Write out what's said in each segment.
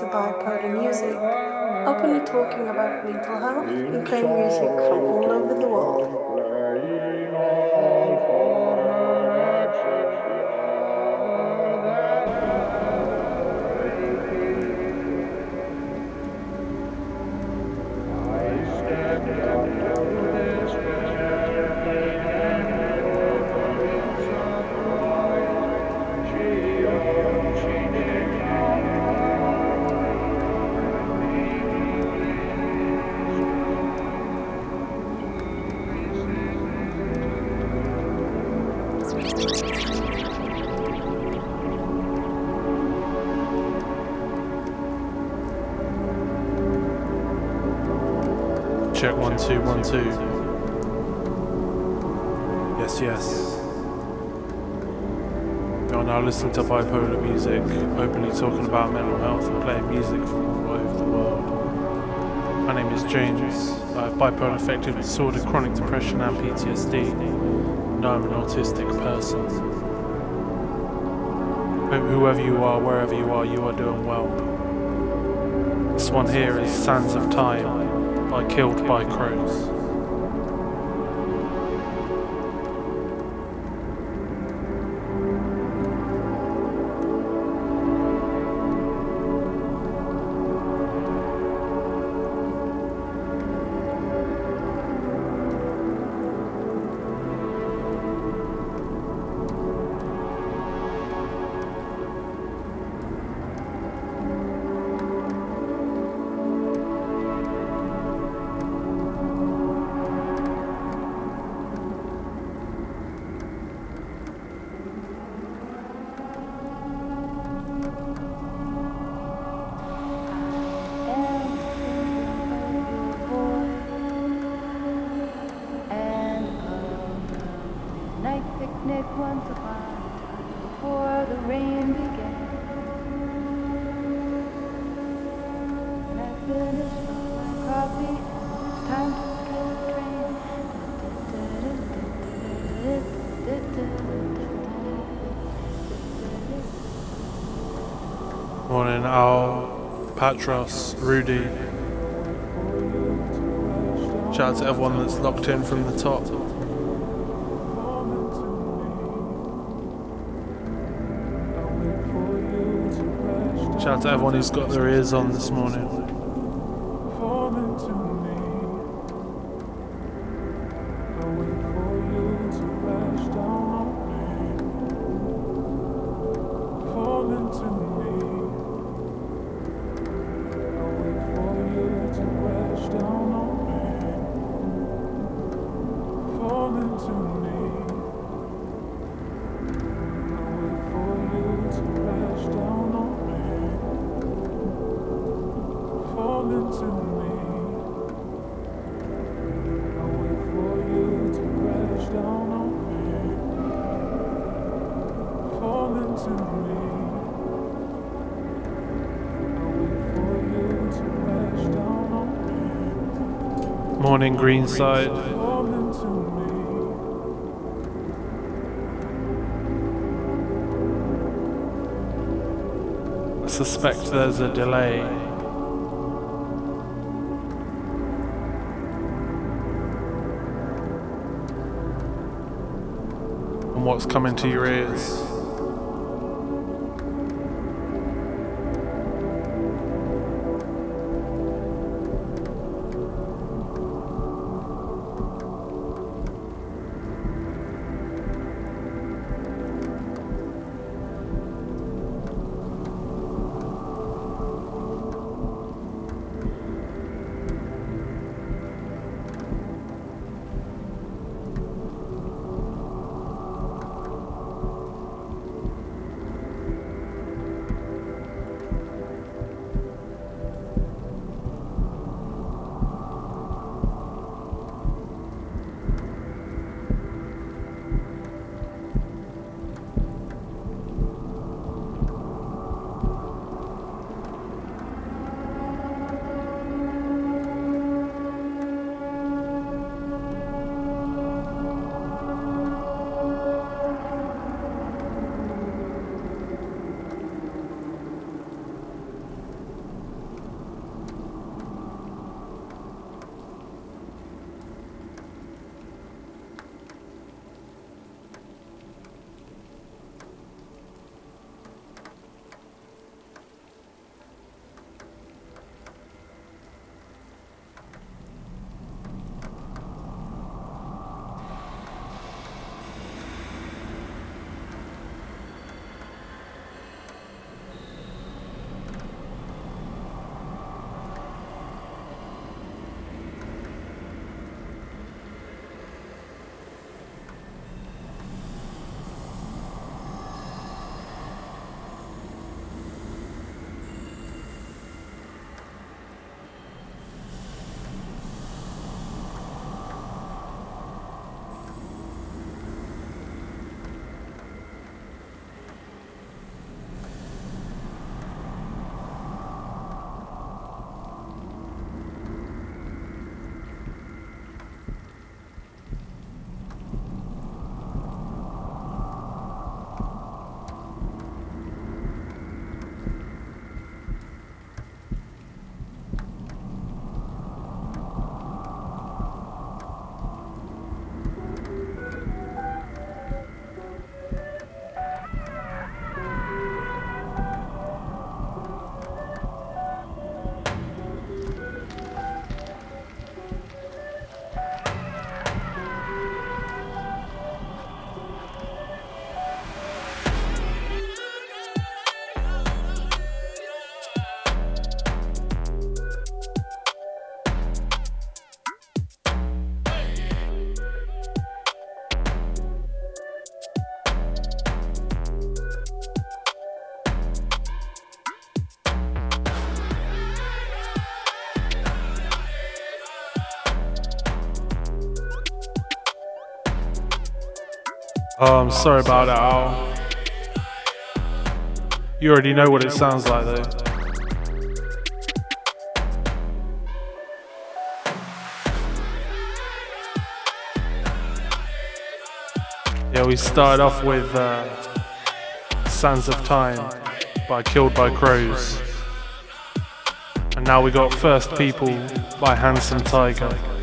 to bipolar music, openly talking about mental health and playing music from all over the world. Check one two one two. Yes, yes. You're now listening to bipolar music, openly talking about mental health and playing music from all over the world. My name is James. I have bipolar affective disorder, chronic depression, and PTSD. And I'm an autistic person. Hope whoever you are, wherever you are, you are doing well. This one here is Sands of Time by Killed by Crows. Al, Rudy. Shout out to everyone that's locked in from the top. Shout out to everyone who's got their ears on this morning. Morning, Greenside. I suspect there's a delay. What's coming to your ears. I'm sorry about that, Al. You already know what it sounds like, though. Yeah, we started off with uh, Sands of Time by Killed by Crows. And now we got First People by Handsome Tiger.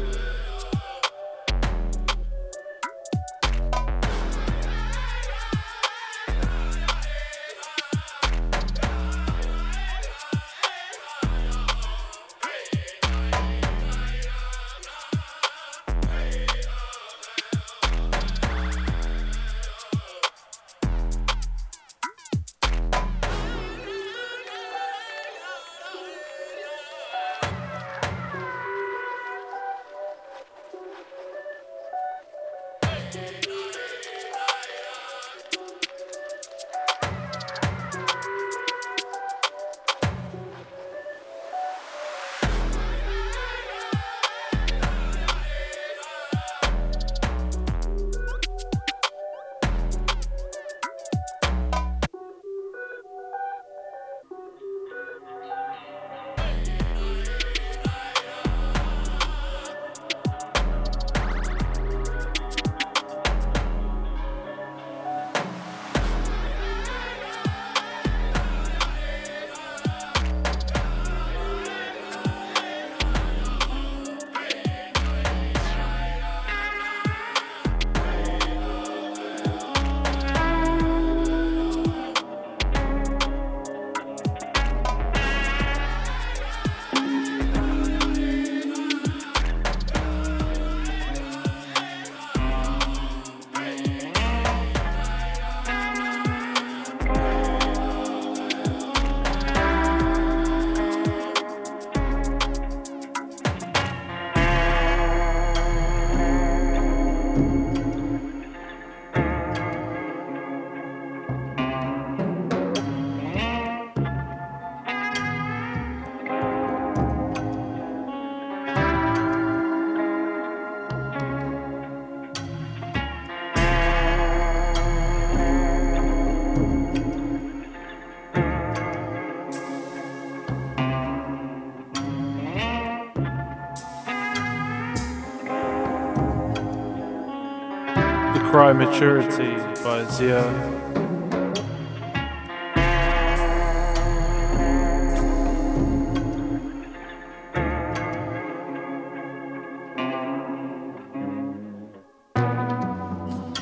Maturity by Zia.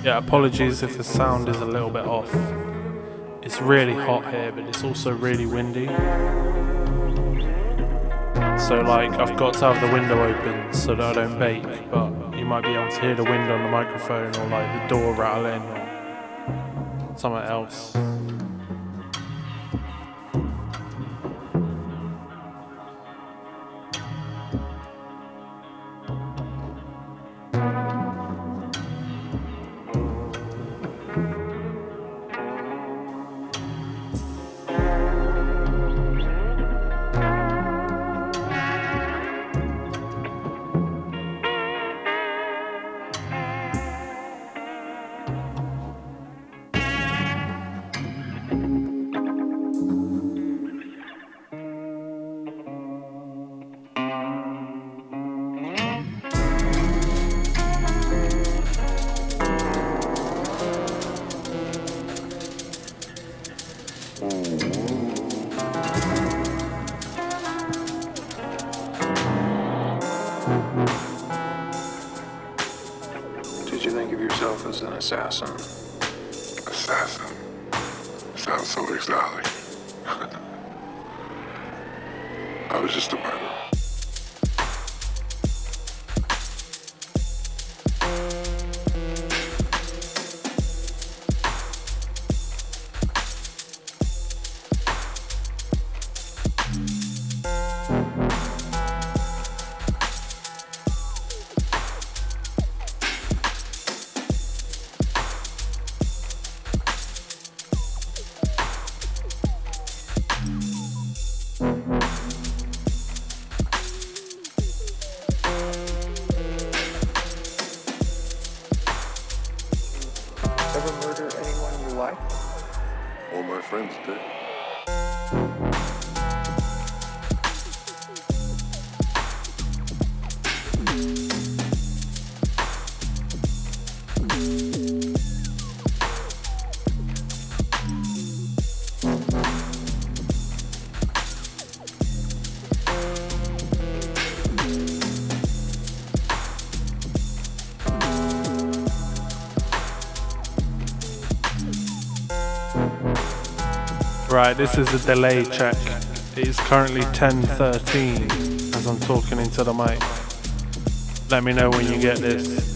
Yeah, apologies if the sound is a little bit off. It's really hot here, but it's also really windy. So, like, I've got to have the window open so that I don't bake, but you might be able to hear the wind on the microphone or like the door rattling or something else. Right, this is a delay check. It is currently 10.13 as I'm talking into the mic. Let me know when you get this.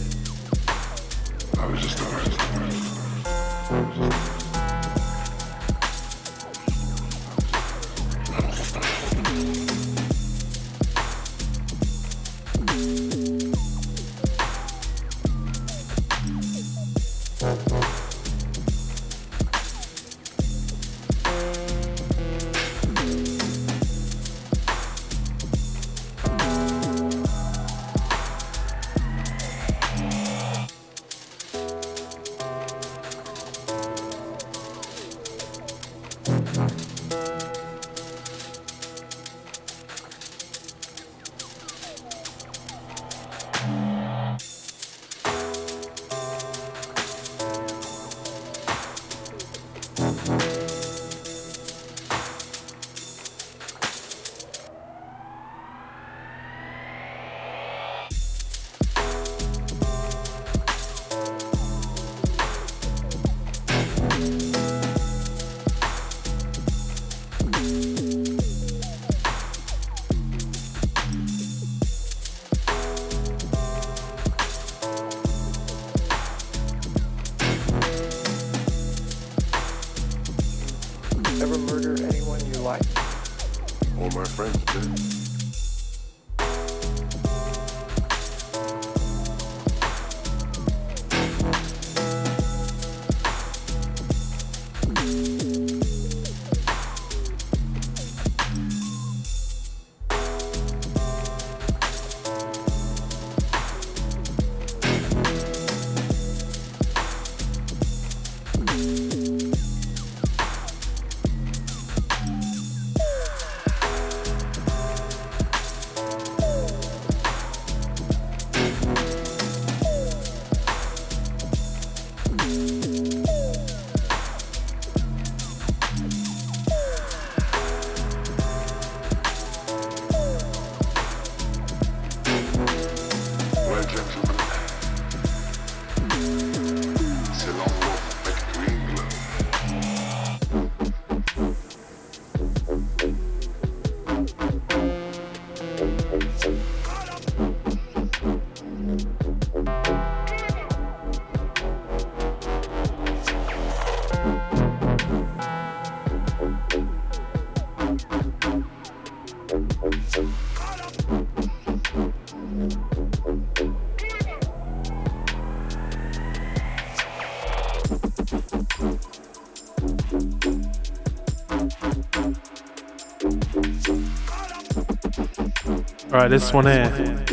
Right, this one here.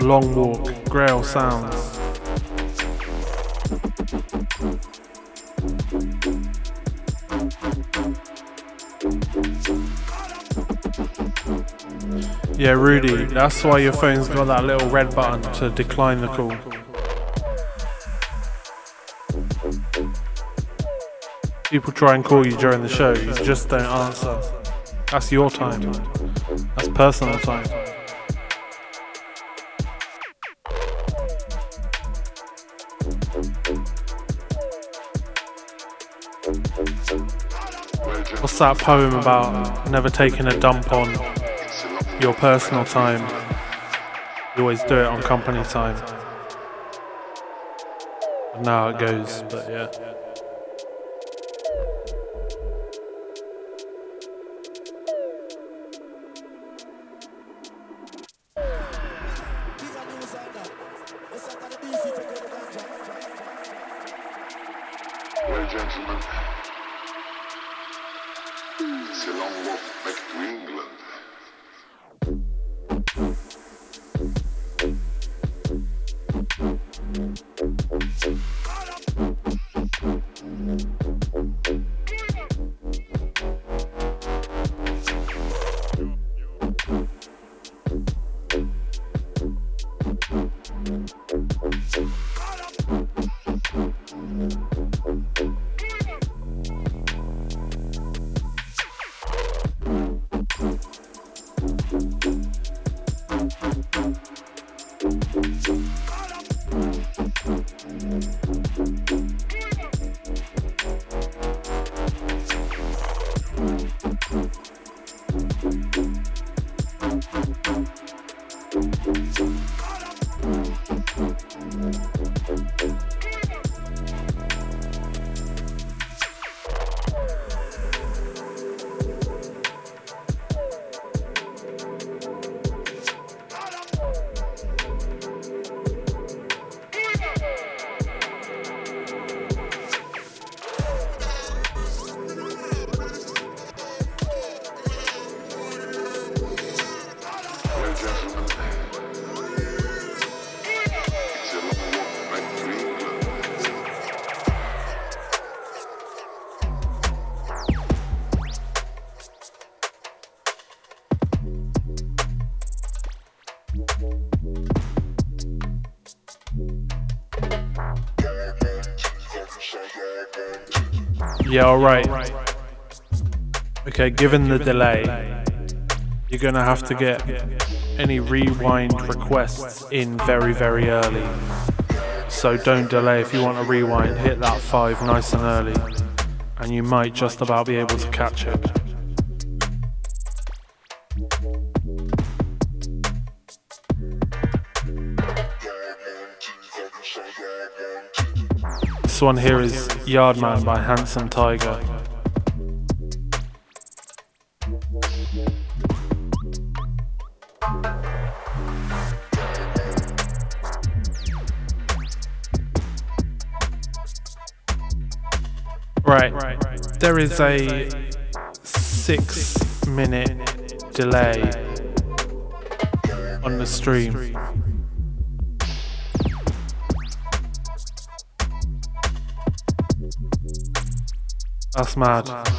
Long Walk, Grail Sounds. Yeah, Rudy, that's why your phone's got that little red button to decline the call. People try and call you during the show, you just don't answer. That's your time. That's personal time. That poem about never taking a dump on your personal time? You always do it on company time. And now it goes, but yeah. Yeah, alright. Okay, given the delay, you're gonna have to get any rewind requests in very, very early. So don't delay if you want to rewind, hit that 5 nice and early, and you might just about be able to catch it. This one here is Yardman by Handsome Tiger. Right. There is a six minute delay on the stream. That's mad.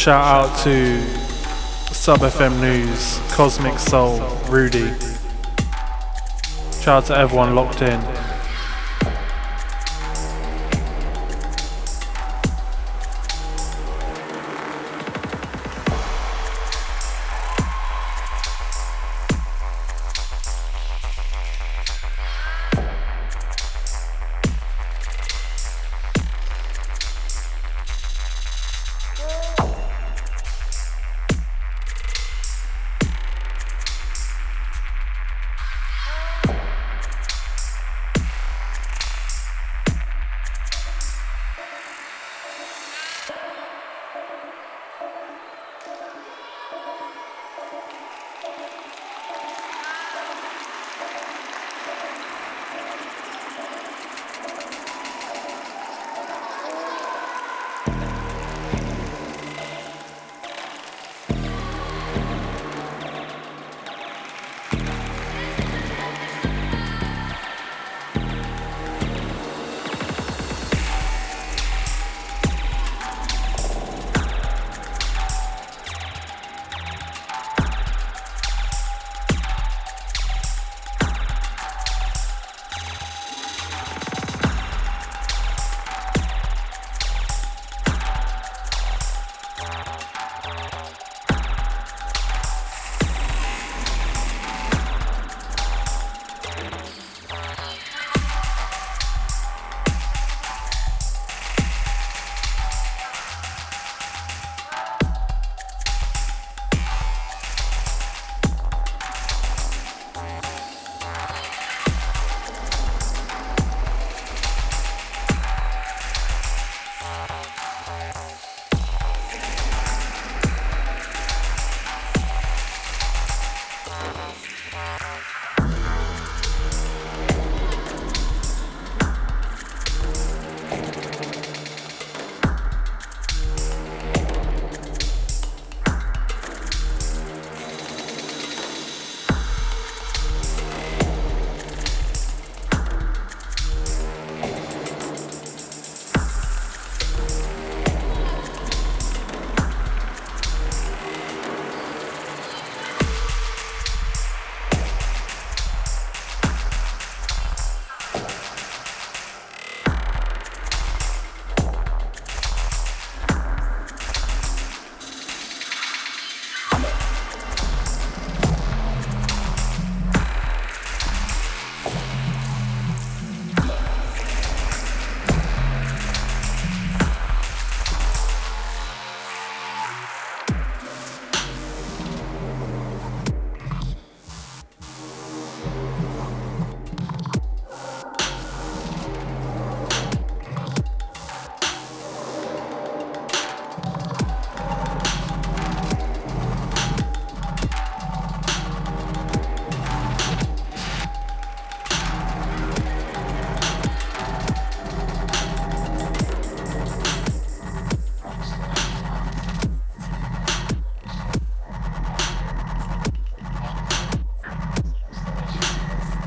Shout out to Sub FM News, Cosmic Soul, Rudy. Shout out to everyone locked in.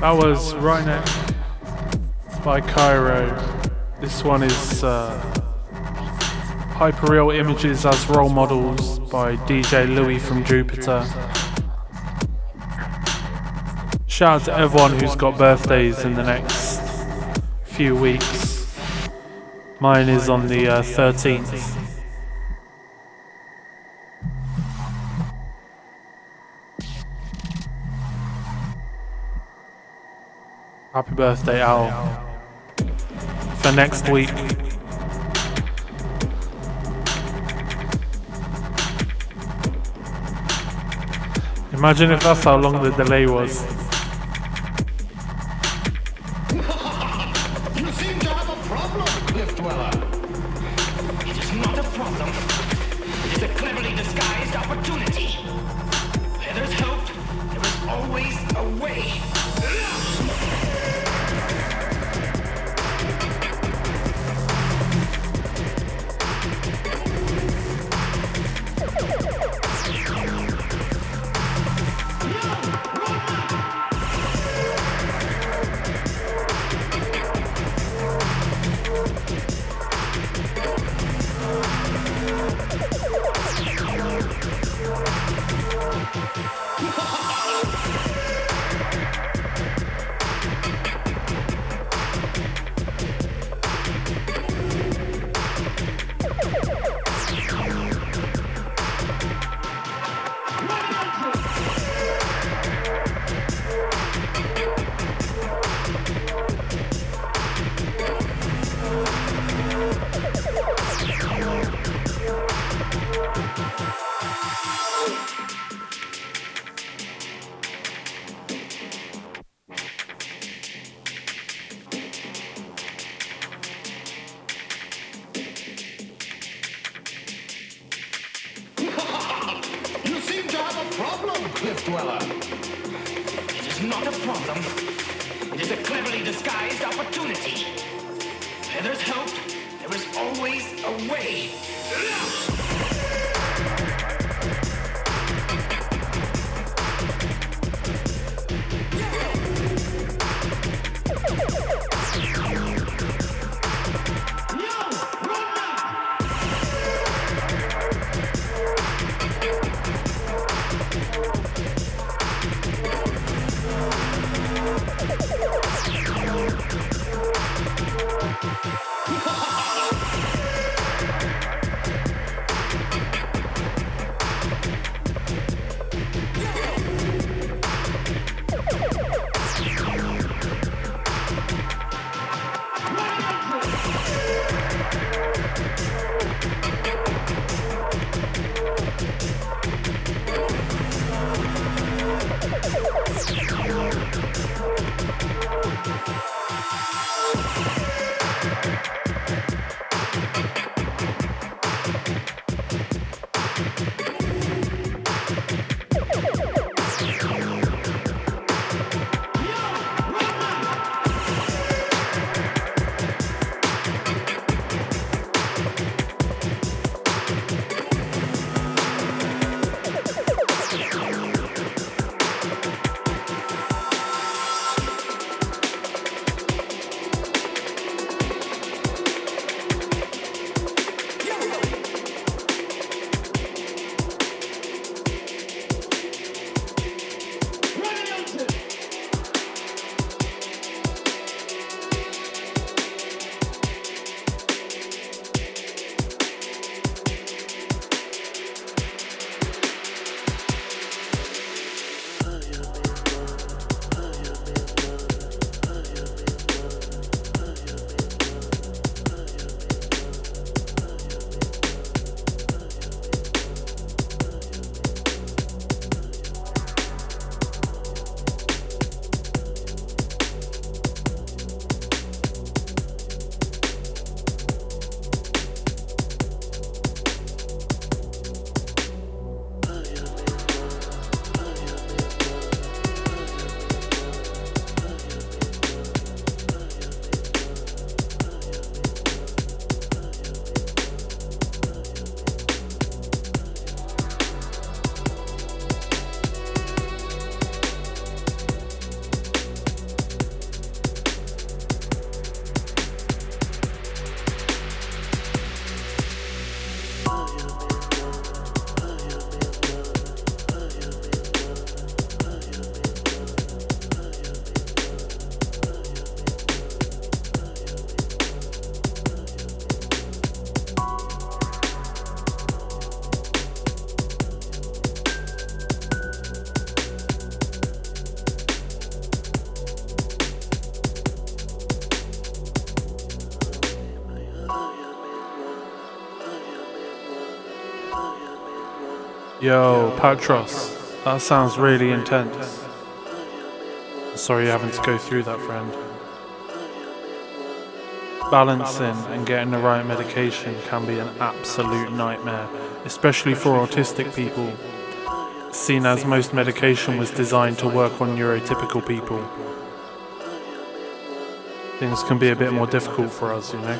That was Right Neck by Cairo. This one is uh, Hyperreal Images as Role Models by DJ Louis from Jupiter. Shout out to everyone who's got birthdays in the next few weeks. Mine is on the uh, 13th. Happy. For next week. Imagine if that's how long the delay was. dweller. It is not a problem. It is a cleverly disguised opportunity. Where there's hope, there is always a way. Yo, Patros, that sounds really intense. Sorry having to go through that, friend. Balancing and getting the right medication can be an absolute nightmare, especially for autistic people, seen as most medication was designed to work on neurotypical people. Things can be a bit more difficult for us, you know?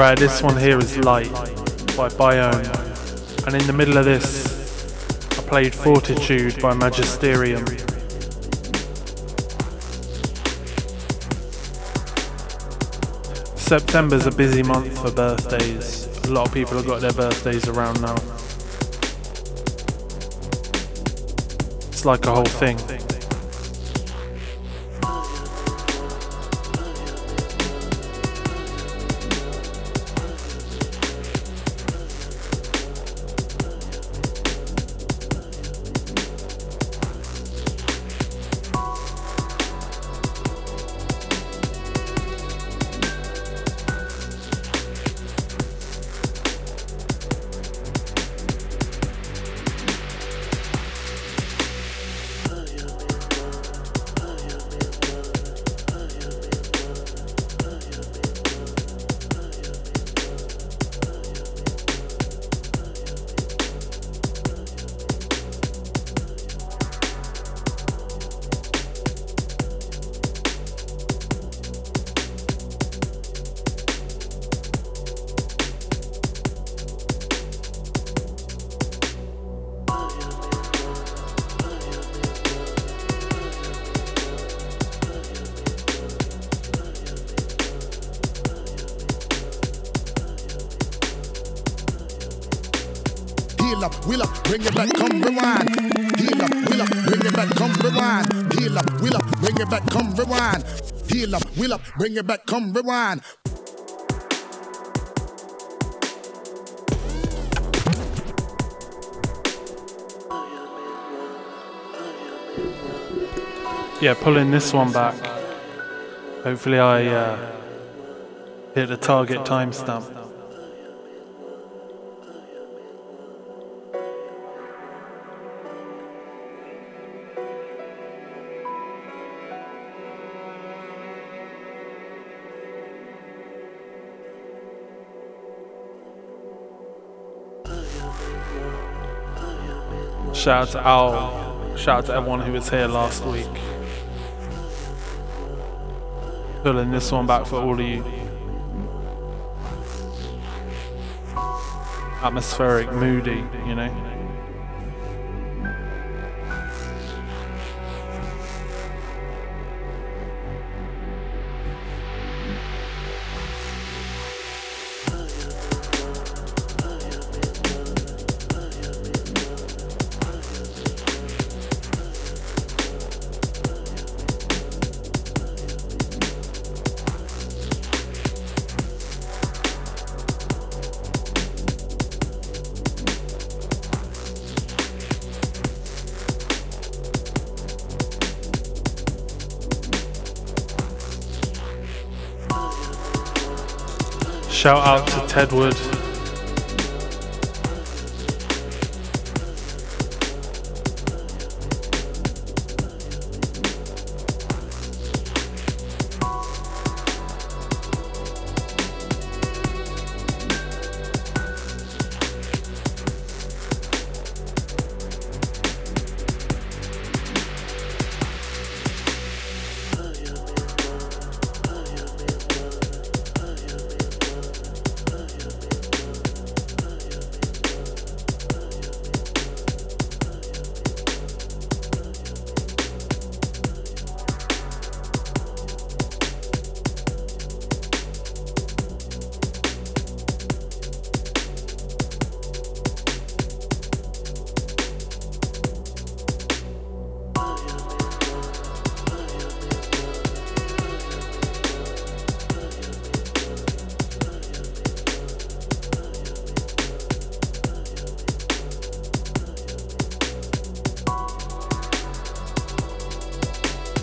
Right, this one here is Light by Biome. And in the middle of this, I played Fortitude by Magisterium. September's a busy month for birthdays. A lot of people have got their birthdays around now. It's like a whole thing. Bring it back, come rewind. Heal up, wheel up, bring it back, come rewind. Heal up, wheel up, bring it back, come rewind. Heal up, wheel up, bring it back, come rewind. Yeah, pulling this one back. Hopefully, I uh, hit the target timestamp. Shout out to Al. Shout out to everyone who was here last week. Pulling this one back for all of you. Atmospheric, moody, you know. Tedward.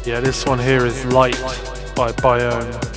Yeah, this one here is Light by Biome.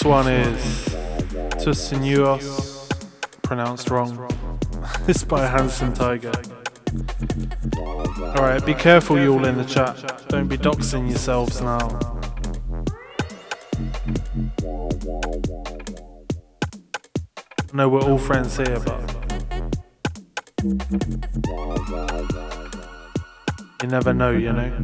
This one is To Sinuos, pronounced wrong. this by Hanson Tiger. Alright, be careful you all in the chat. Don't be doxing yourselves now. I know we're all friends here, but you never know, you know.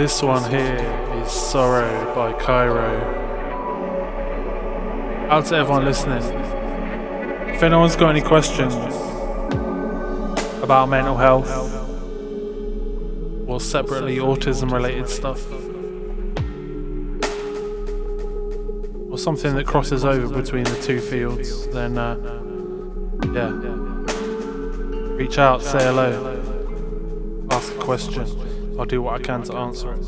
This one here is Sorrow by Cairo. Out to everyone listening. If anyone's got any questions about mental health or separately autism related stuff, or something that crosses over between the two fields, then uh, yeah, reach out, say hello, ask a question. I'll do what I can to answer it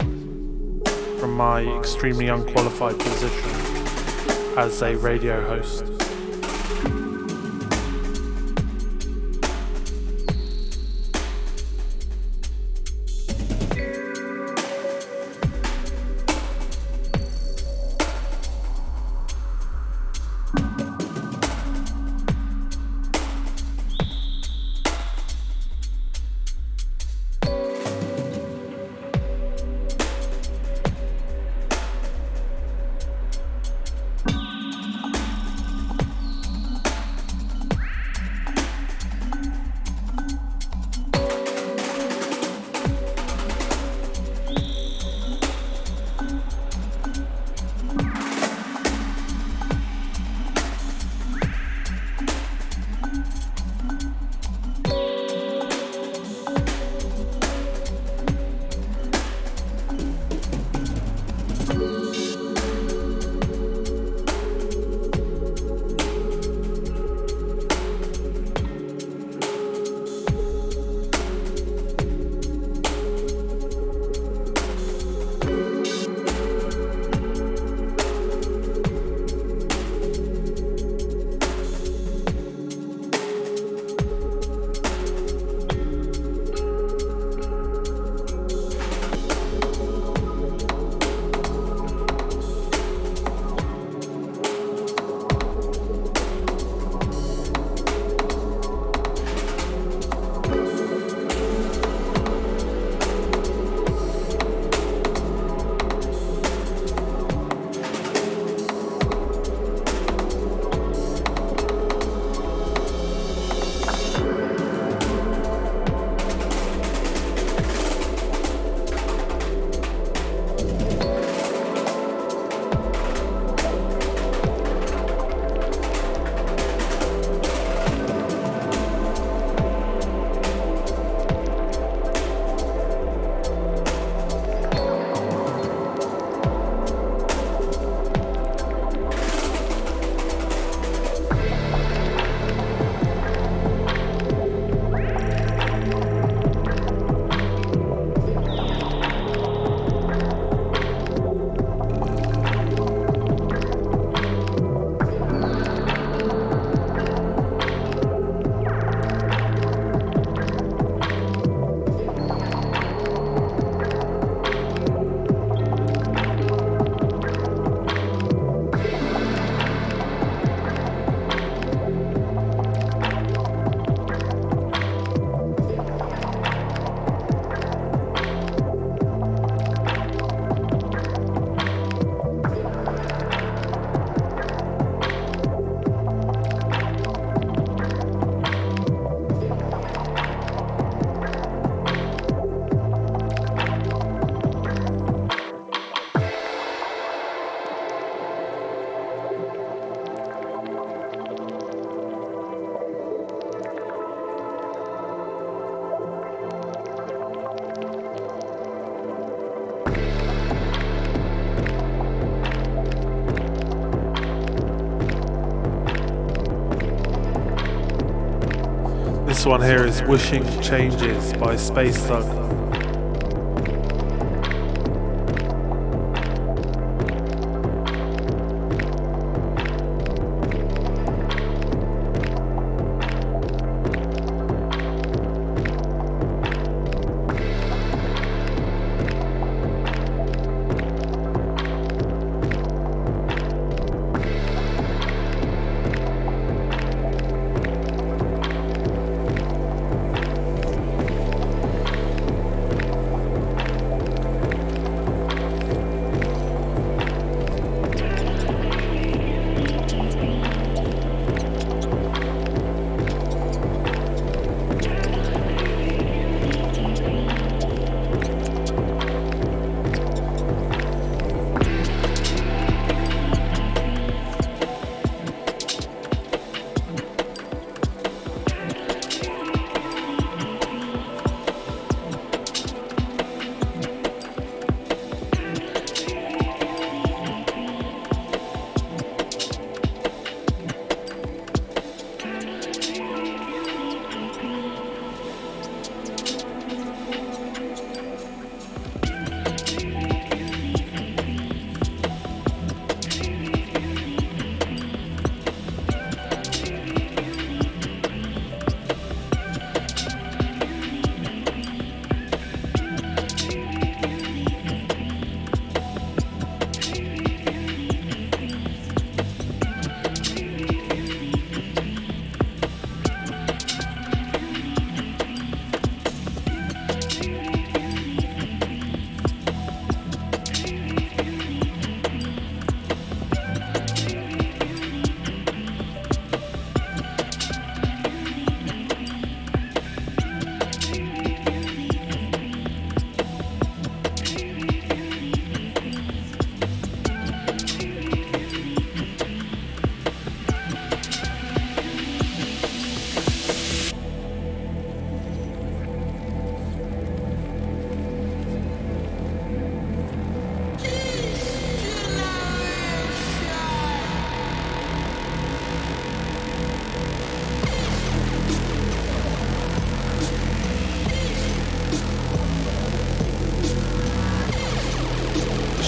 from my extremely unqualified position as a radio host. This one here is Wishing Changes by Space Thug.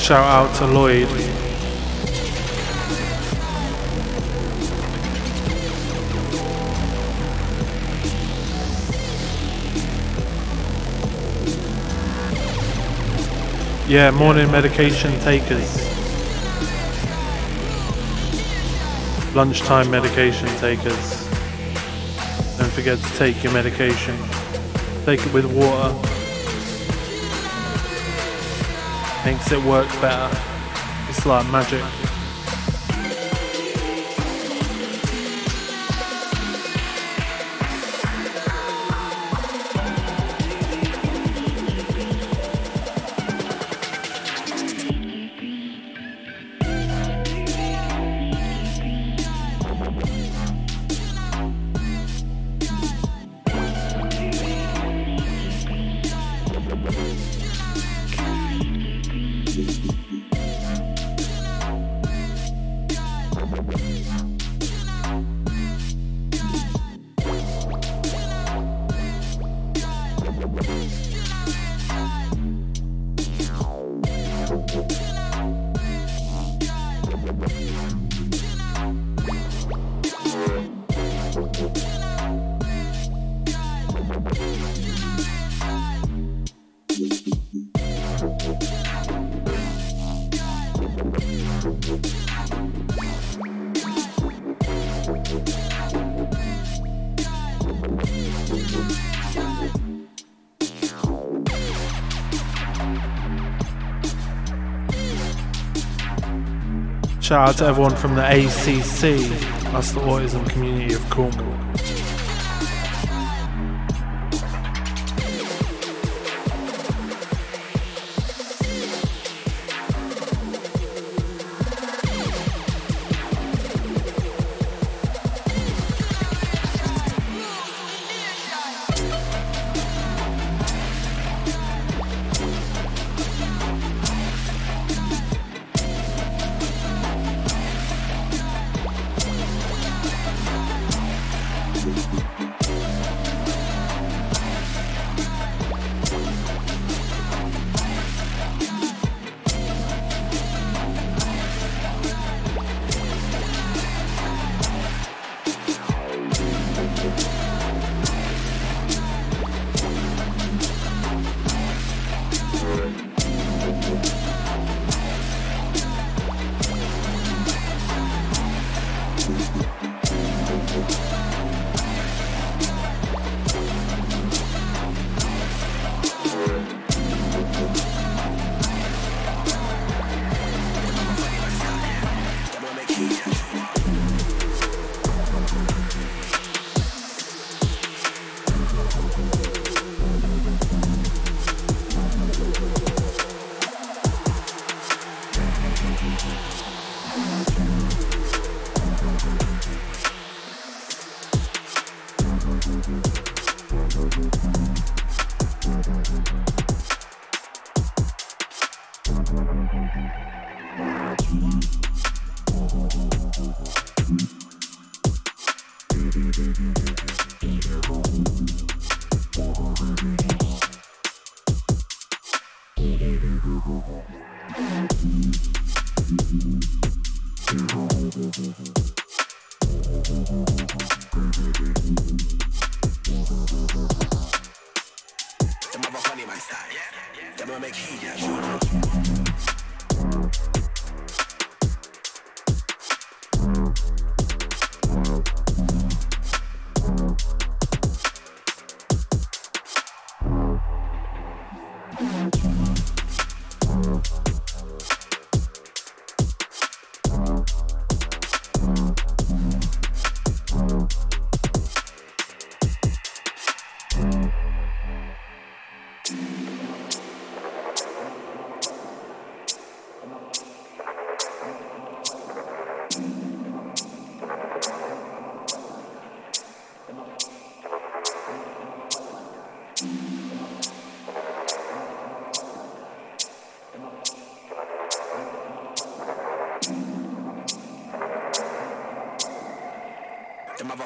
Shout out to Lloyd. Yeah, morning medication takers. Lunchtime medication takers. Don't forget to take your medication. Take it with water. Makes it works better. It's like magic. Shout out to everyone from the ACC, that's the Autism Community of Cornwall.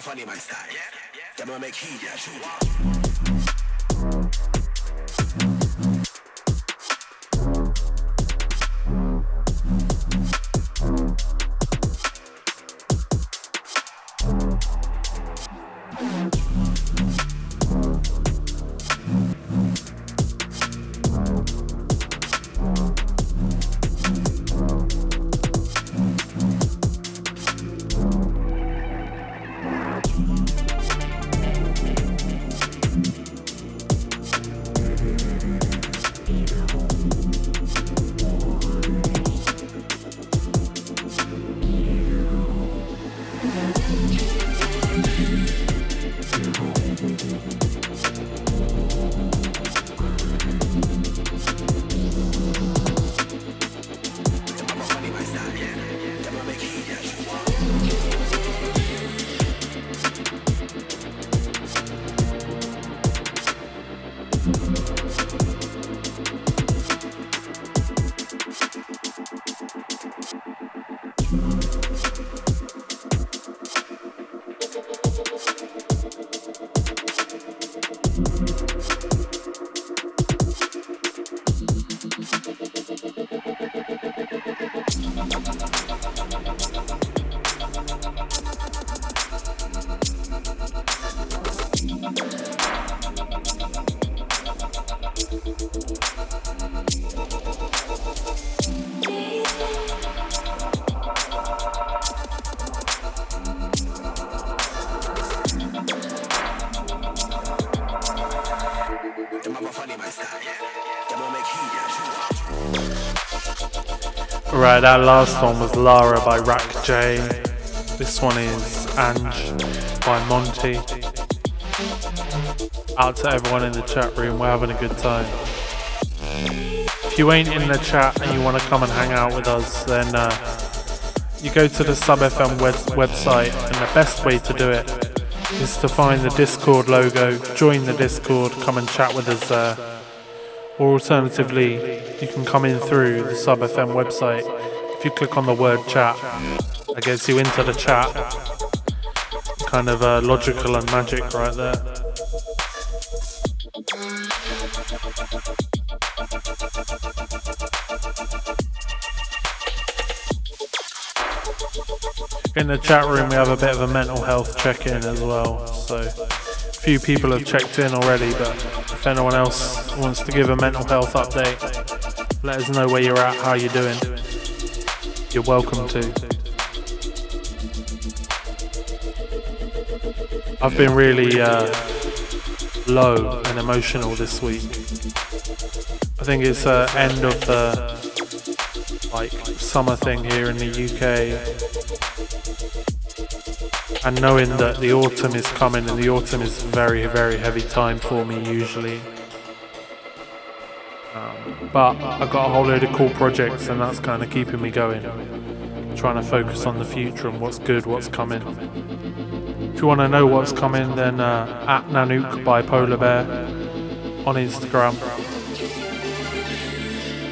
funny, my style. Yeah, yeah. Them make heat, yeah, shoot. Wow. Right, that last one was Lara by Rack J. This one is Ange by Monty. Out to everyone in the chat room, we're having a good time. If you ain't in the chat and you want to come and hang out with us, then uh, you go to the Sub FM web- website, and the best way to do it is to find the Discord logo, join the Discord, come and chat with us there. Or alternatively, you can come in through the Sub FM website. If you click on the word chat, that gets you into the chat. Kind of uh, logical and magic right there. In the chat room, we have a bit of a mental health check in as well. So, a few people have checked in already, but if anyone else wants to give a mental health update, let us know where you're at, how you're doing. You're welcome to. I've been really uh, low and emotional this week. I think it's uh, end of the like summer thing here in the UK and knowing that the autumn is coming and the autumn is very very heavy time for me usually. Um, but i've got a whole load of cool projects and that's kind of keeping me going. Trying to focus on the future and what's good what's coming. If you want to know what's coming then uh, at nanook bipolar bear on instagram.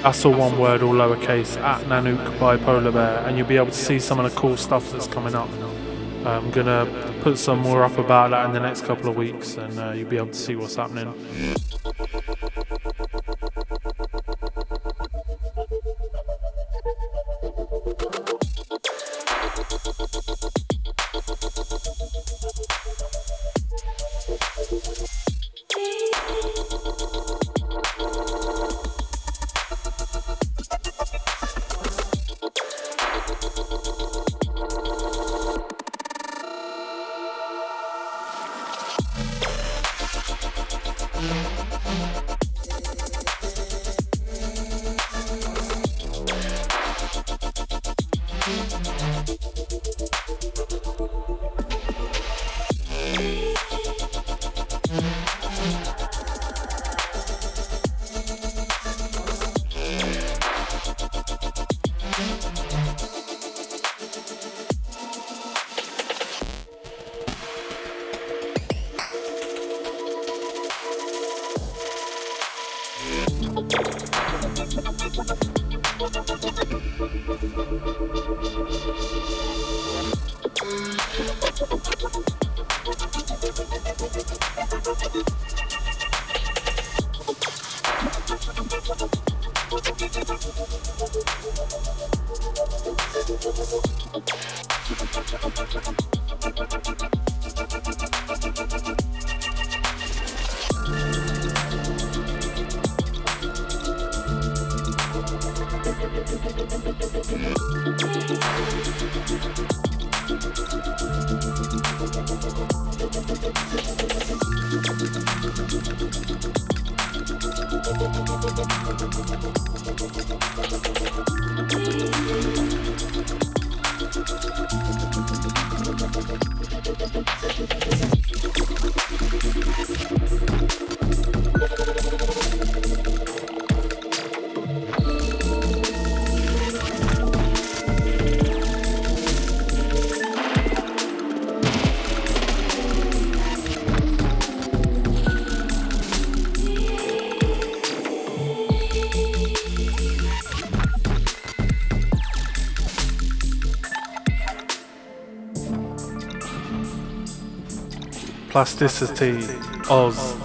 That's all one word all lowercase at nanook bipolar bear. And you'll be able to see some of the cool stuff that's coming up I'm gonna put some more up about that in the next couple of weeks, and uh, you'll be able to see what's happening. Thank you. Plasticity, Oz,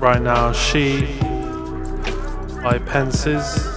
right now She by Pences.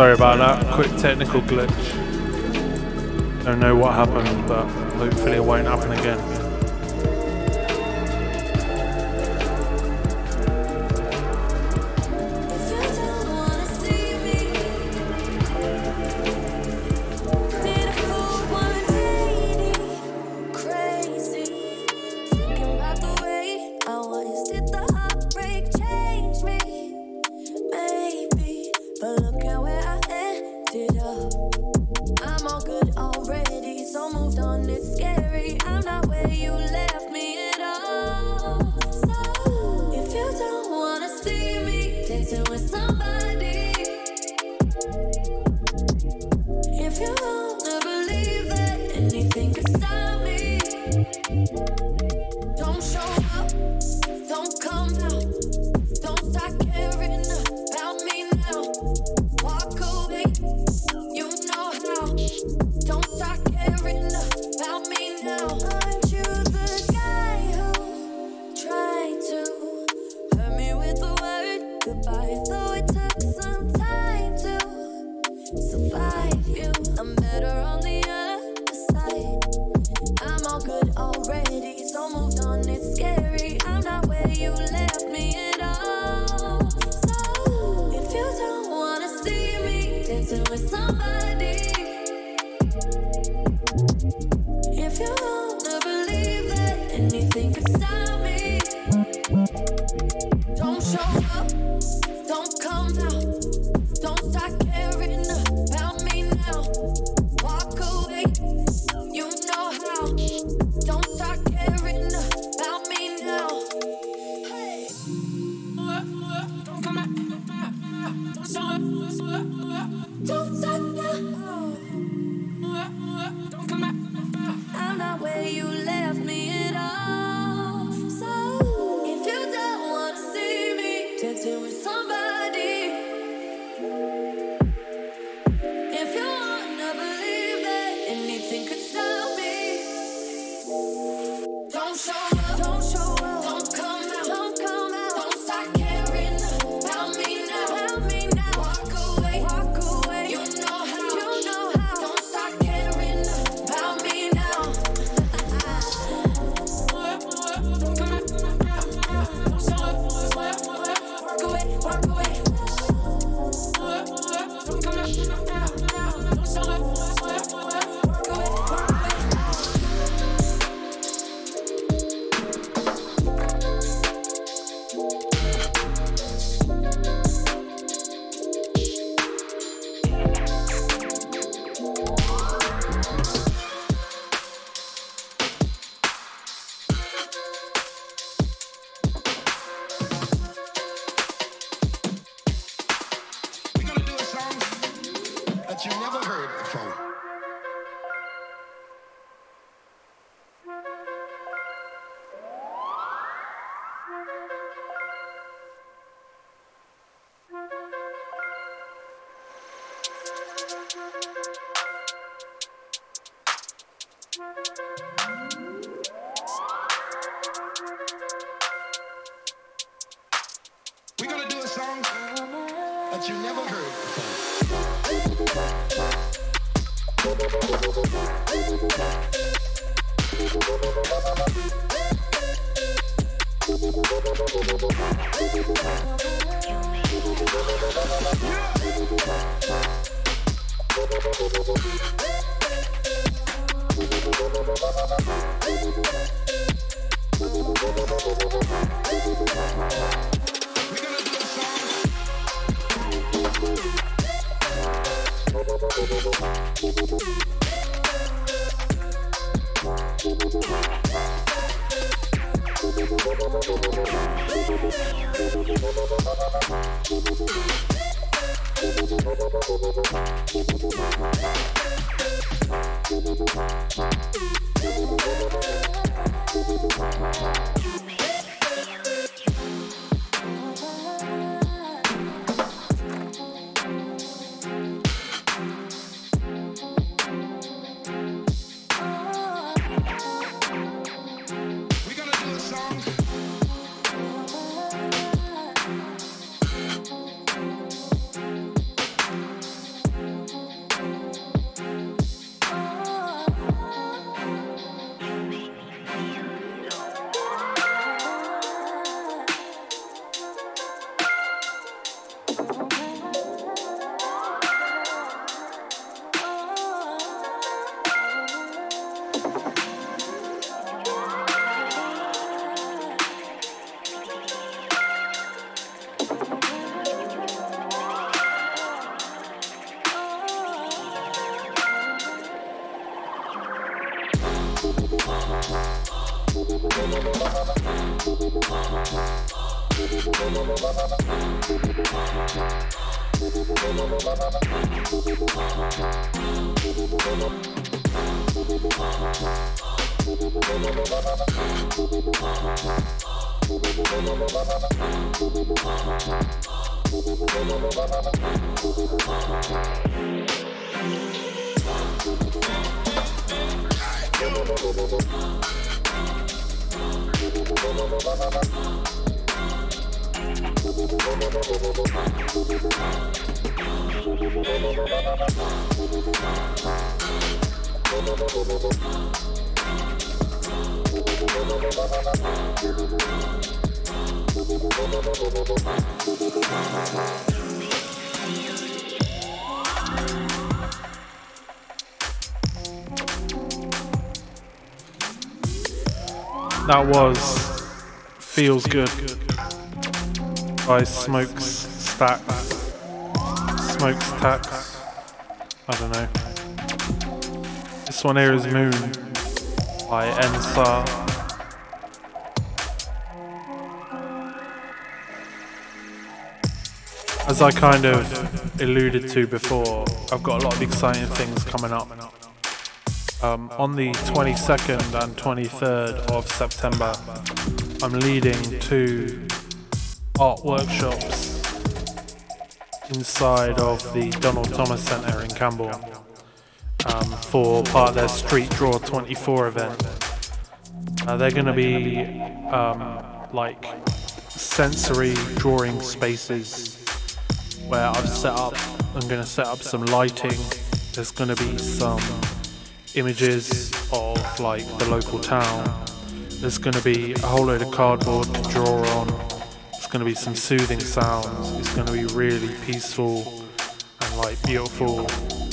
Sorry about that, quick technical glitch. Don't know what happened, but hopefully it won't happen again. That was Feels Good by Smokes Stacks. Smokes Tax. I don't know. This one here is Moon by Ensar. As I kind of alluded to before, I've got a lot of exciting things coming up. Um, on the 22nd and 23rd of September, I'm leading two art workshops inside of the Donald Thomas Centre in Camborne um, for part of their Street Draw 24 event. Uh, they're going to be um, like sensory drawing spaces where I've set up, I'm going to set up some lighting. There's going to be some images of like the local town. There's going to be a whole load of cardboard to draw on. There's going to be some soothing sounds. It's going to be really peaceful and like beautiful.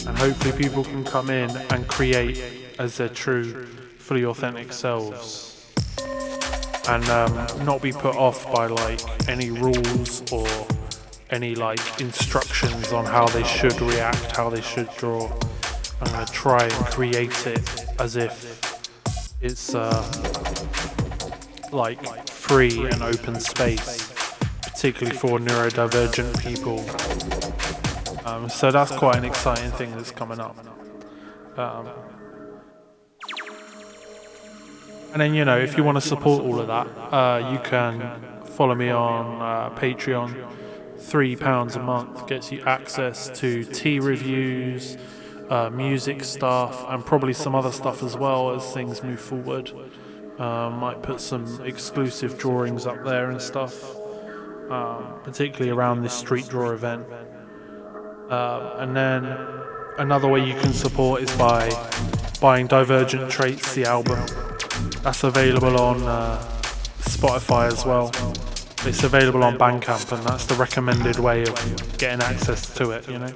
And hopefully people can come in and create as their true, fully authentic selves. And um, not be put off by like any rules or any like instructions on how they should react, how they should draw. I'm gonna try and create it as if it's uh, like free and open space, particularly for neurodivergent people. Um, so that's quite an exciting thing that's coming up. Um, and then you know, if you want to support all of that, uh, you can follow me on uh, Patreon. Three pounds a month gets you access to tea reviews, uh, music stuff, and probably some other stuff as well as things move forward. Uh, might put some exclusive drawings up there and stuff. um, particularly around this street draw event. Uh, and then another way you can support is by buying Divergent Traits, the album. That's available on uh, Spotify as well. It's available on Bandcamp, and that's the recommended way of getting access to it, you know?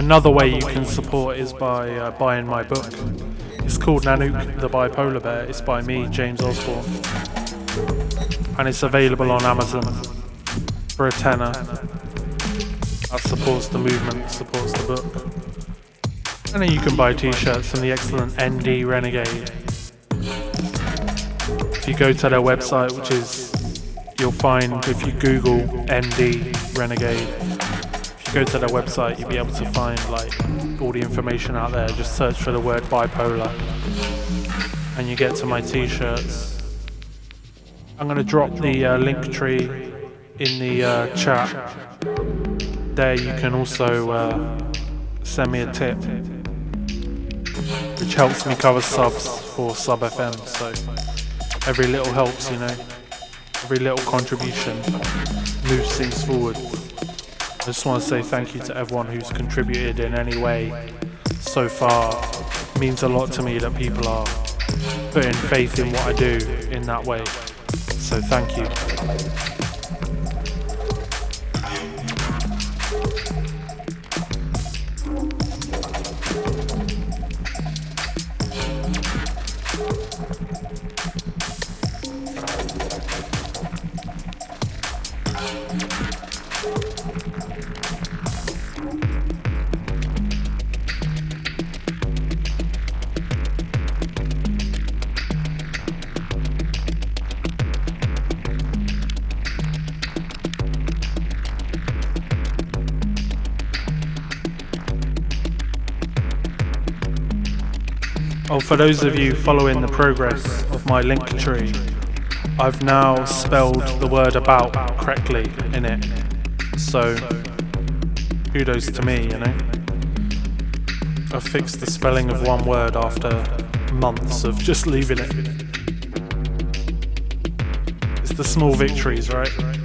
Another way you can support is by uh, buying my book. It's called Nanook, the Bipolar Bear. It's by me, James Osborne. And it's available on Amazon for a tenner. That supports the movement, supports the book. And then you can buy t-shirts from the excellent ND Renegade. If you go to their website, which is, you'll find if you Google ND Renegade, go to their website, you'll be able to find like all the information out there. Just search for the word bipolar, and you get to my t-shirts. I'm gonna drop the uh, link tree in the uh, chat. There you can also uh, send me a tip, which helps me cover subs for Sub FM. So every little helps, you know. Every little contribution moves things forward. I just want to say thank you to everyone who's contributed in any way so far. It means a lot to me that people are putting faith in what I do in that way. So thank you. For those of you following the progress of my link tree, I've now spelled the word about correctly in it. So, kudos to me, you know. I've fixed the spelling of one word after months of just leaving it. It's the small victories, right?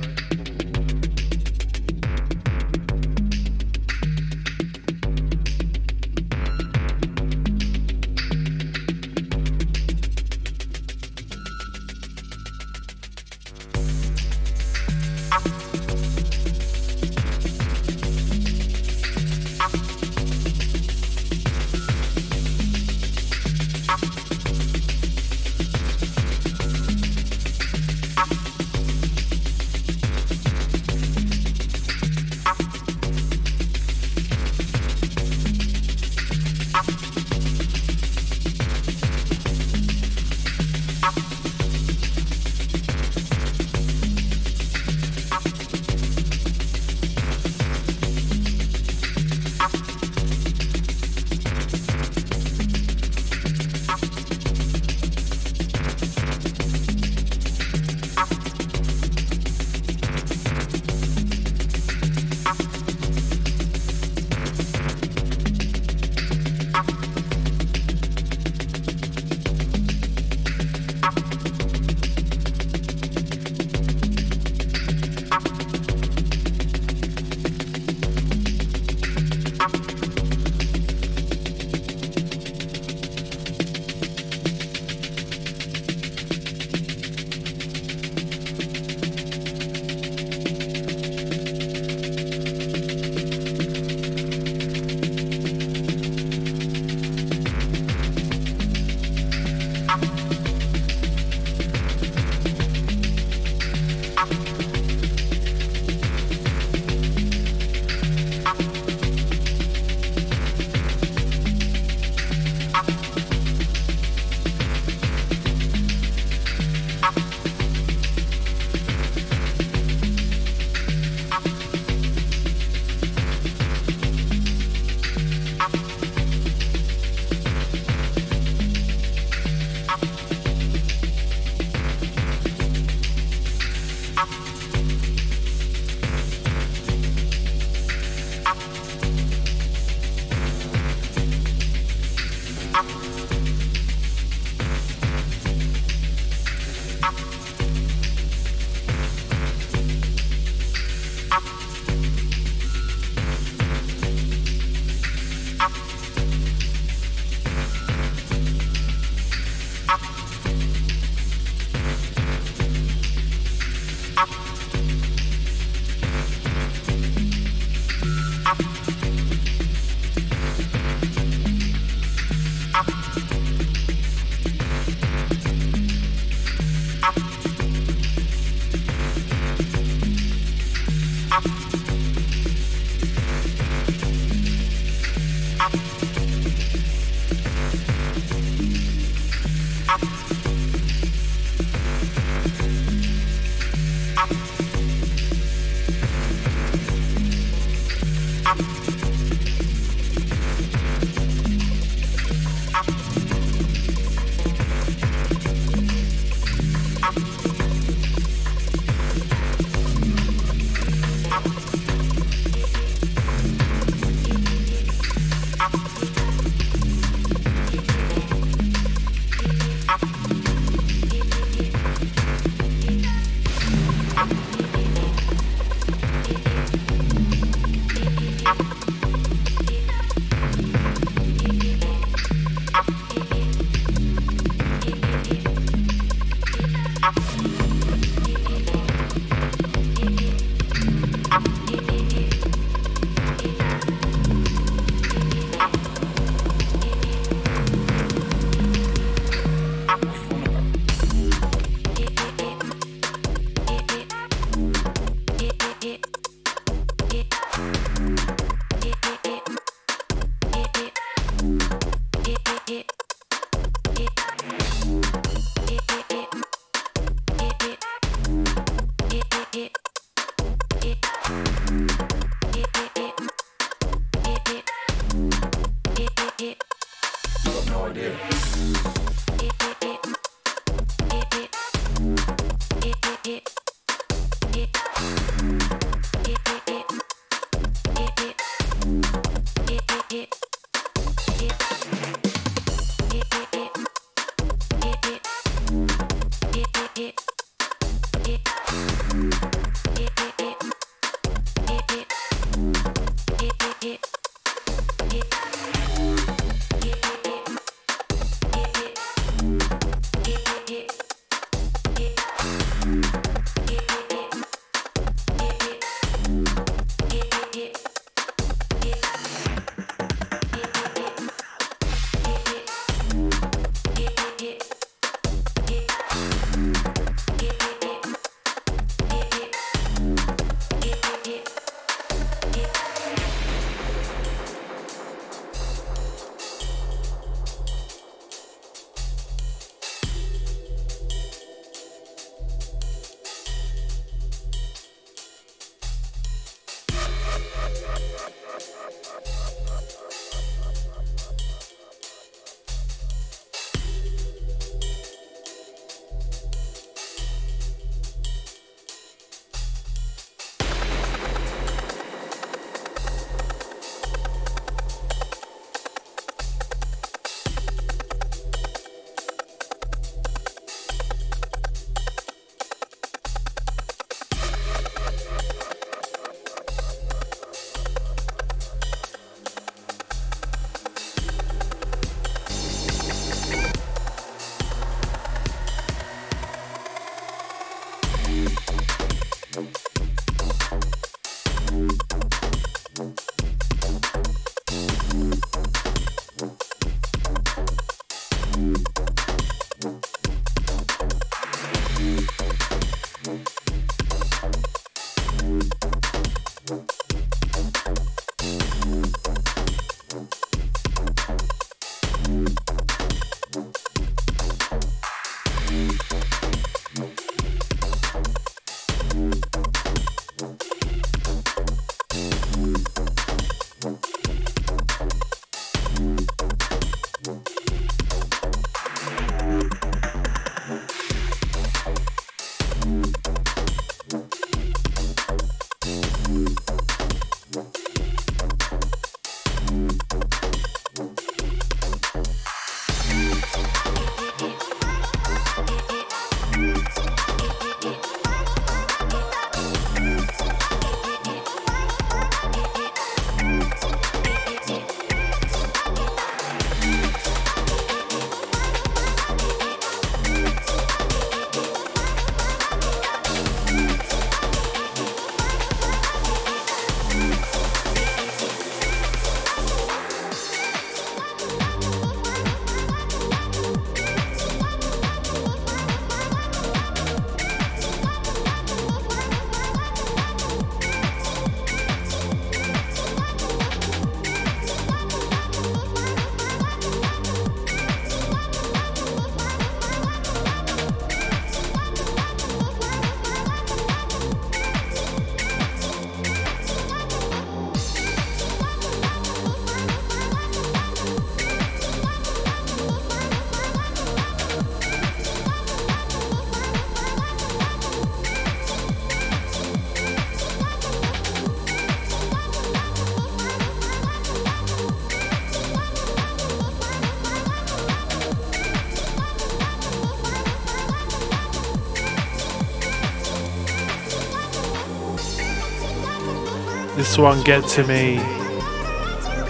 One, Get to Me.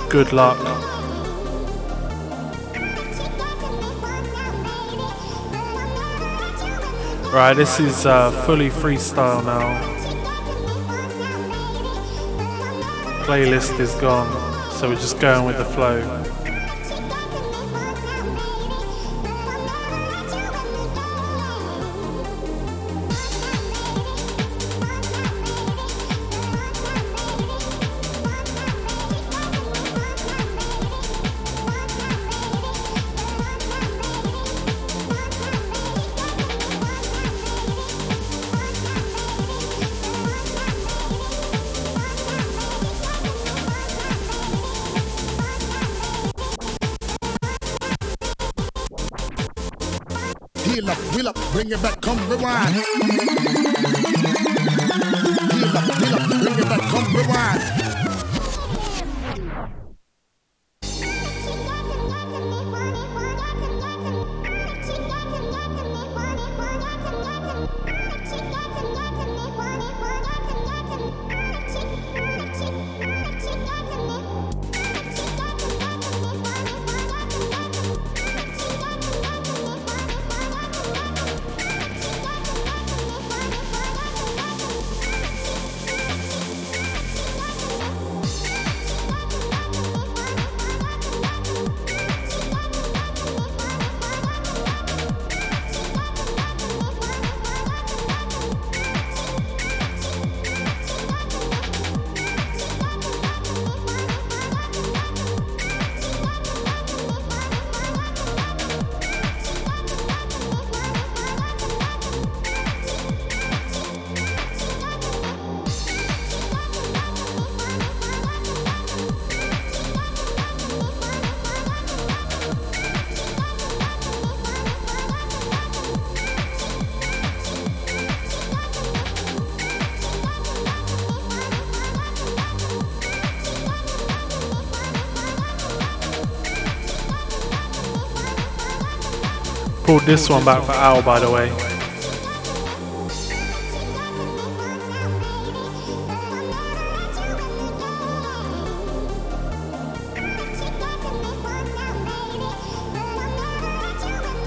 Good luck. Right, this is uh, fully freestyle now. Playlist is gone, so we're just going with the flow. This one back for Al, by the way.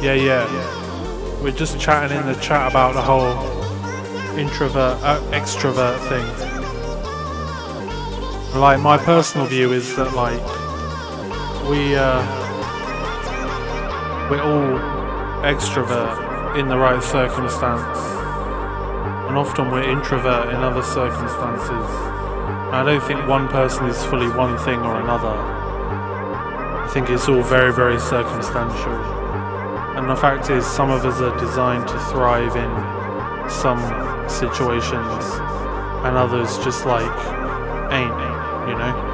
Yeah, yeah. We're just chatting in the chat about the whole introvert, uh, extrovert thing. Like, my personal view is that, like, we, uh, we're all extrovert in the right circumstance, and often we're introvert in other circumstances. I don't think one person is fully one thing or another. I think it's all very, very circumstantial. And the fact is, some of us are designed to thrive in some situations, and others just like ain't, you know?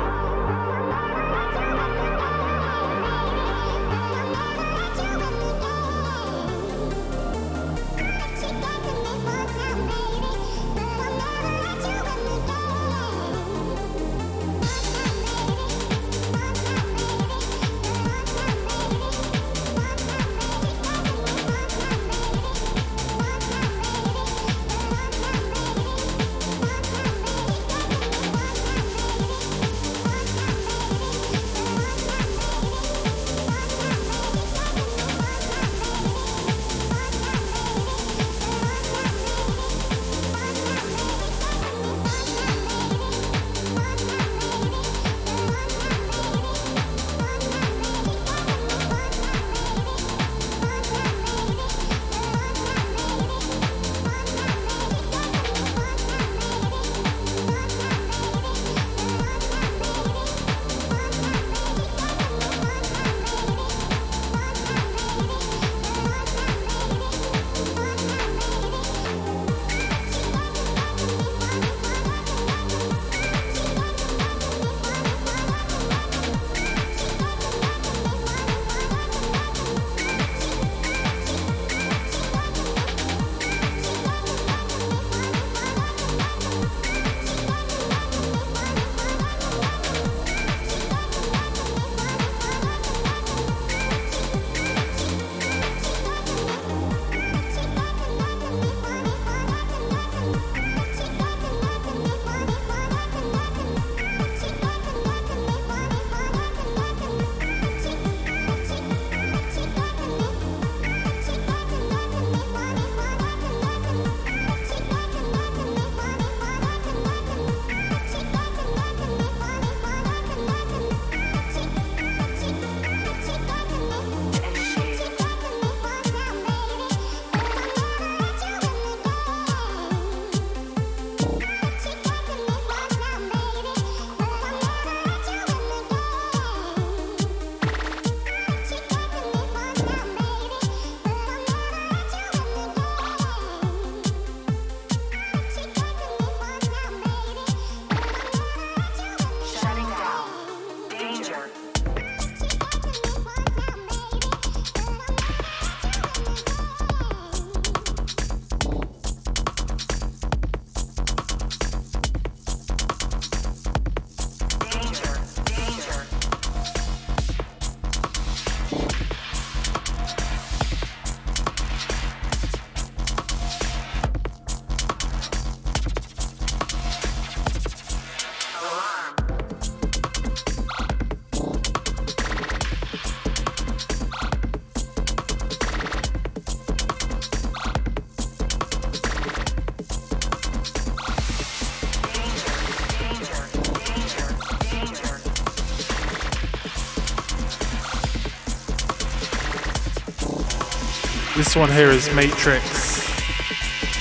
This one here is Matrix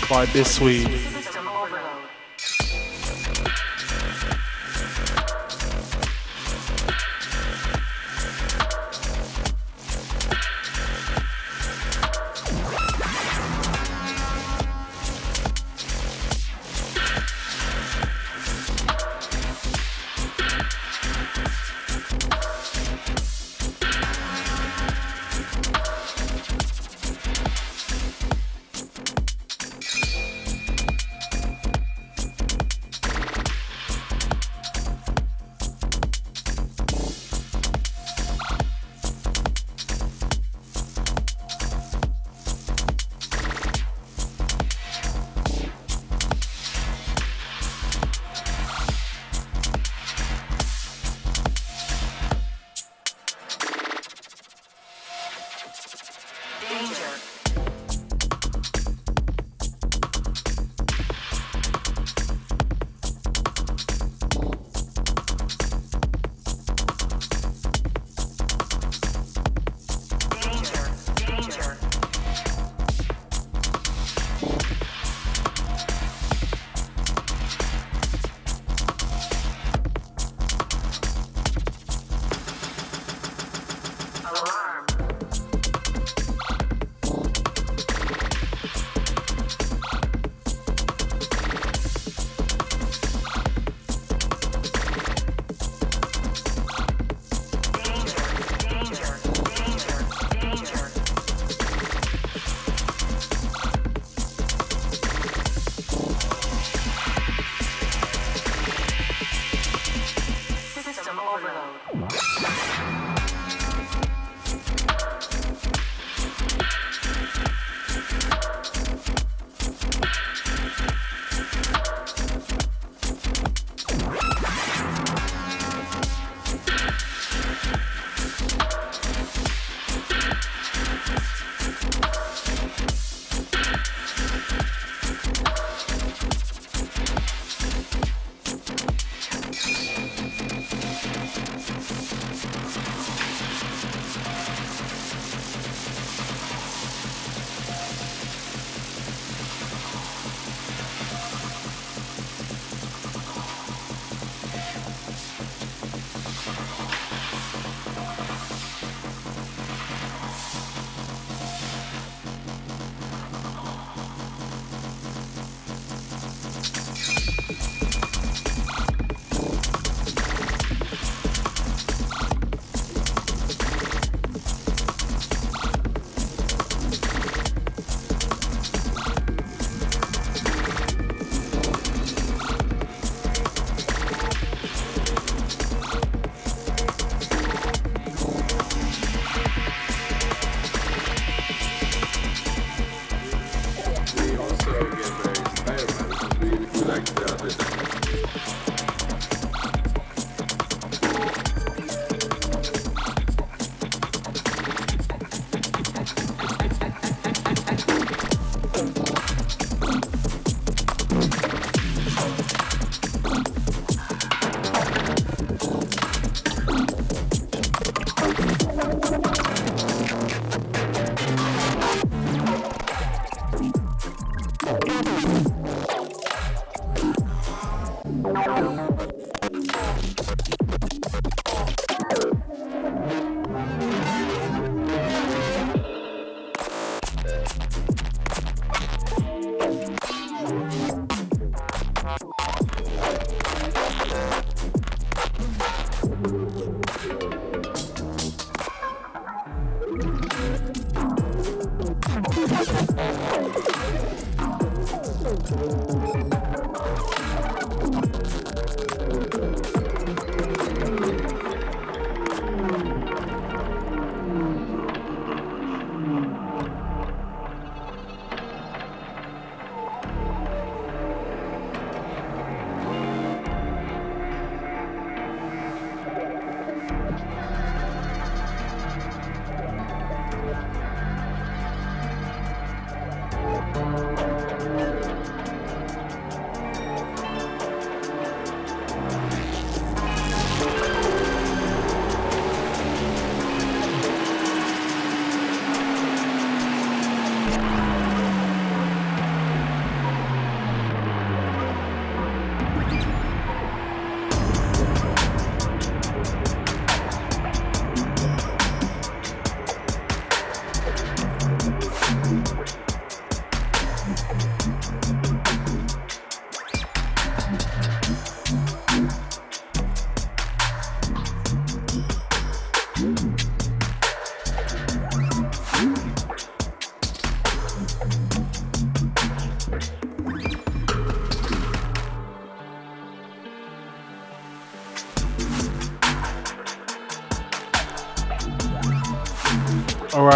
by Bisweed.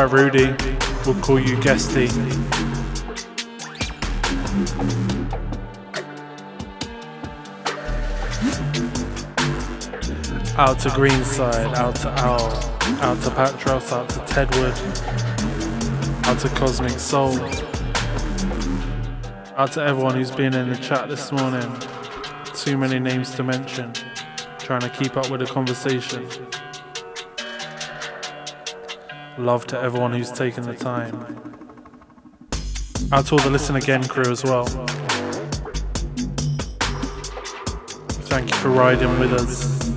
Rudy, we'll call you Guesty. Out to Greenside, out to Al, out to Patros, out to Tedwood, out to Cosmic Soul, out to everyone who's been in the chat this morning. Too many names to mention. Trying to keep up with the conversation. Love to everyone who's taken the time. Out to all the Listen Again crew as well. Thank you for riding with us.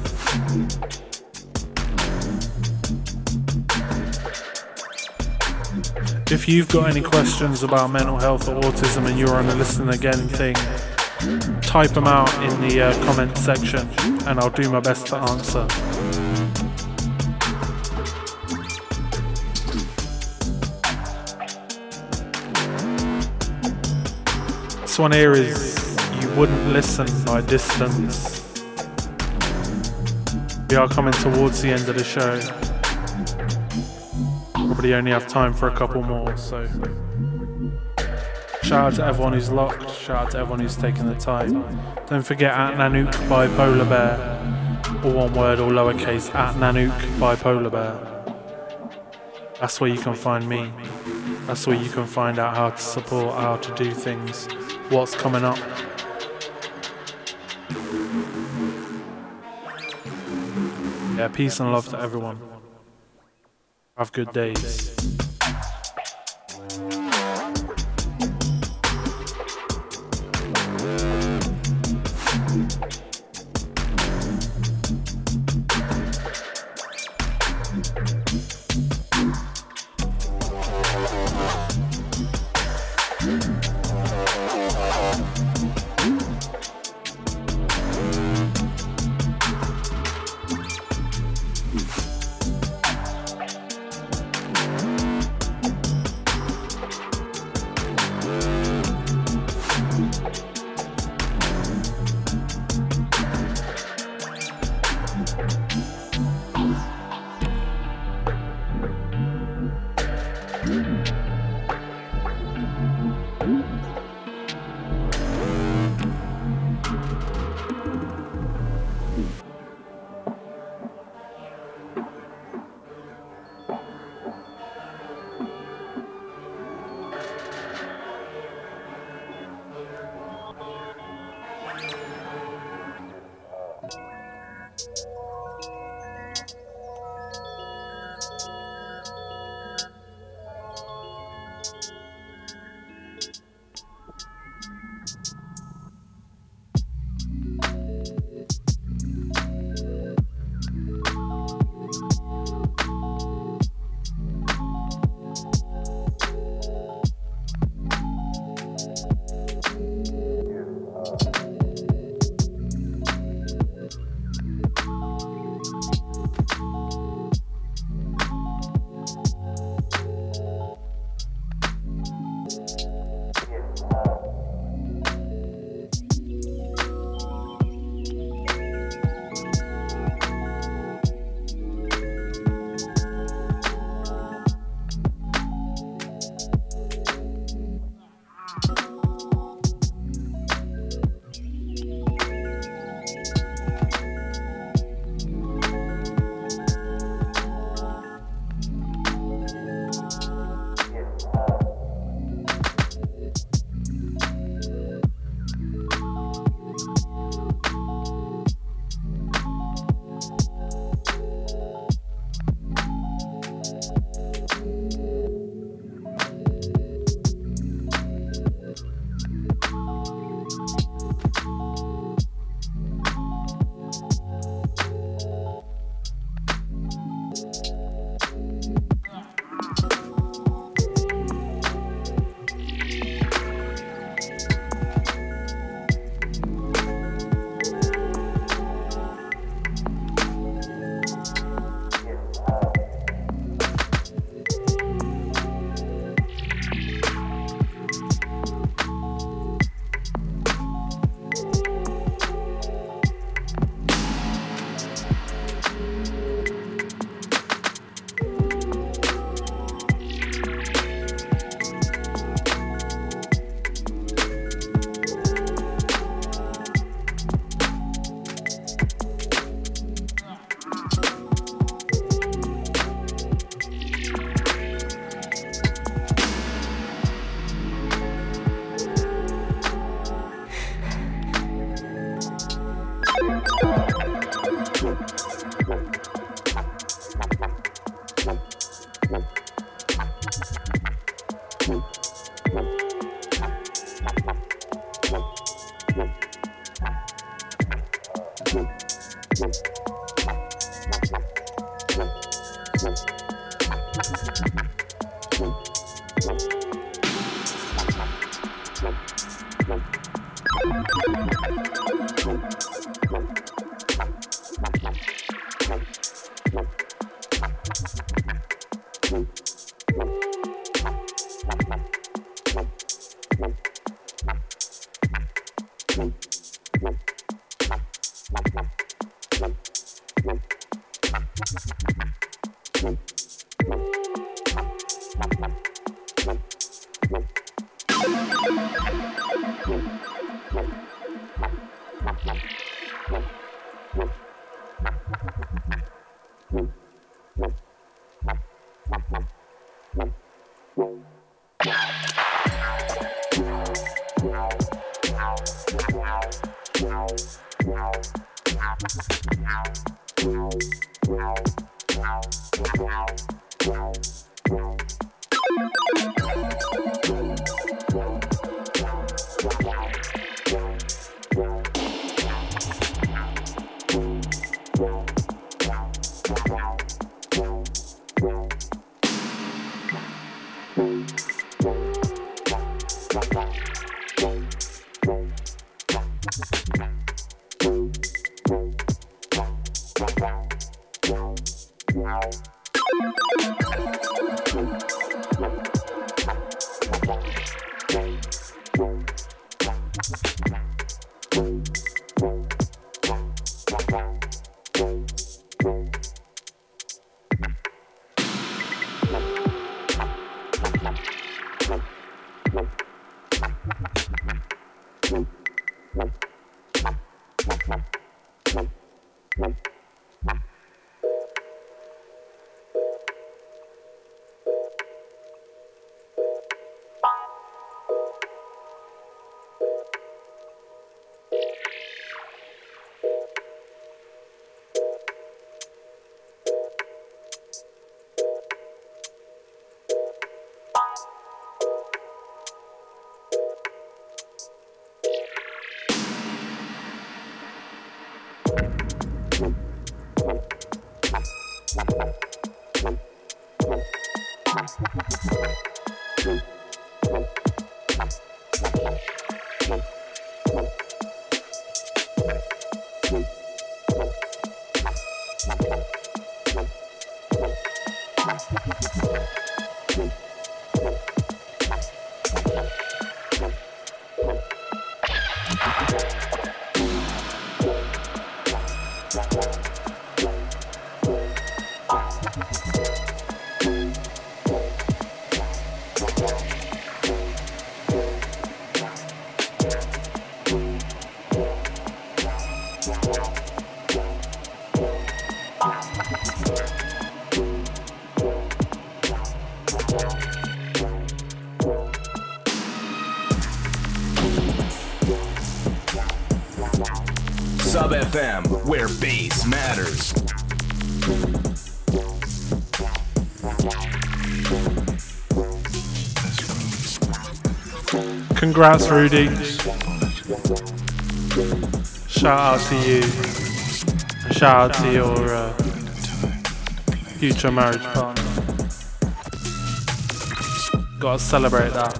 If you've got any questions about mental health or autism and you're on the Listen Again thing, type them out in the uh, comment section and I'll do my best to answer. One here is You Wouldn't Listen by Distance. We are coming towards the end of the show. Probably only have time for a couple more, so. Shout out to everyone who's locked, shout out to everyone who's taken the time. Don't forget at Nanook bipolar bear, all one word, all lowercase, at Nanook bipolar bear. That's where you can find me. That's where you can find out how to support, how to do things, what's coming up. Yeah, peace and love to everyone. Have good days. Congrats, Rudy. Shout out to you. Shout out to your uh, future marriage partner. Gotta celebrate that.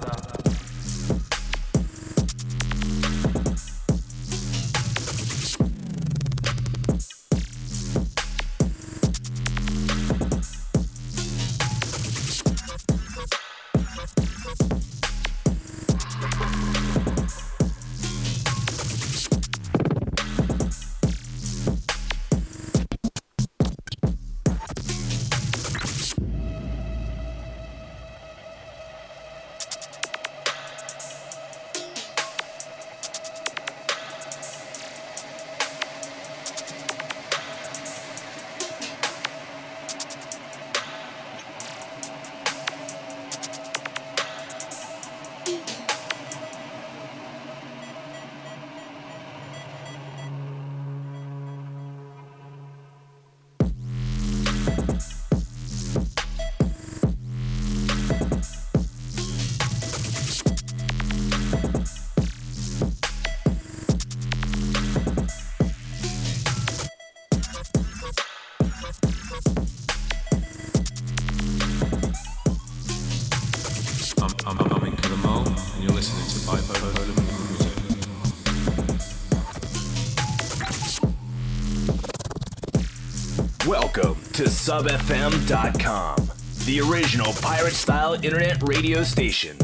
SubFM.com, the original pirate style internet radio station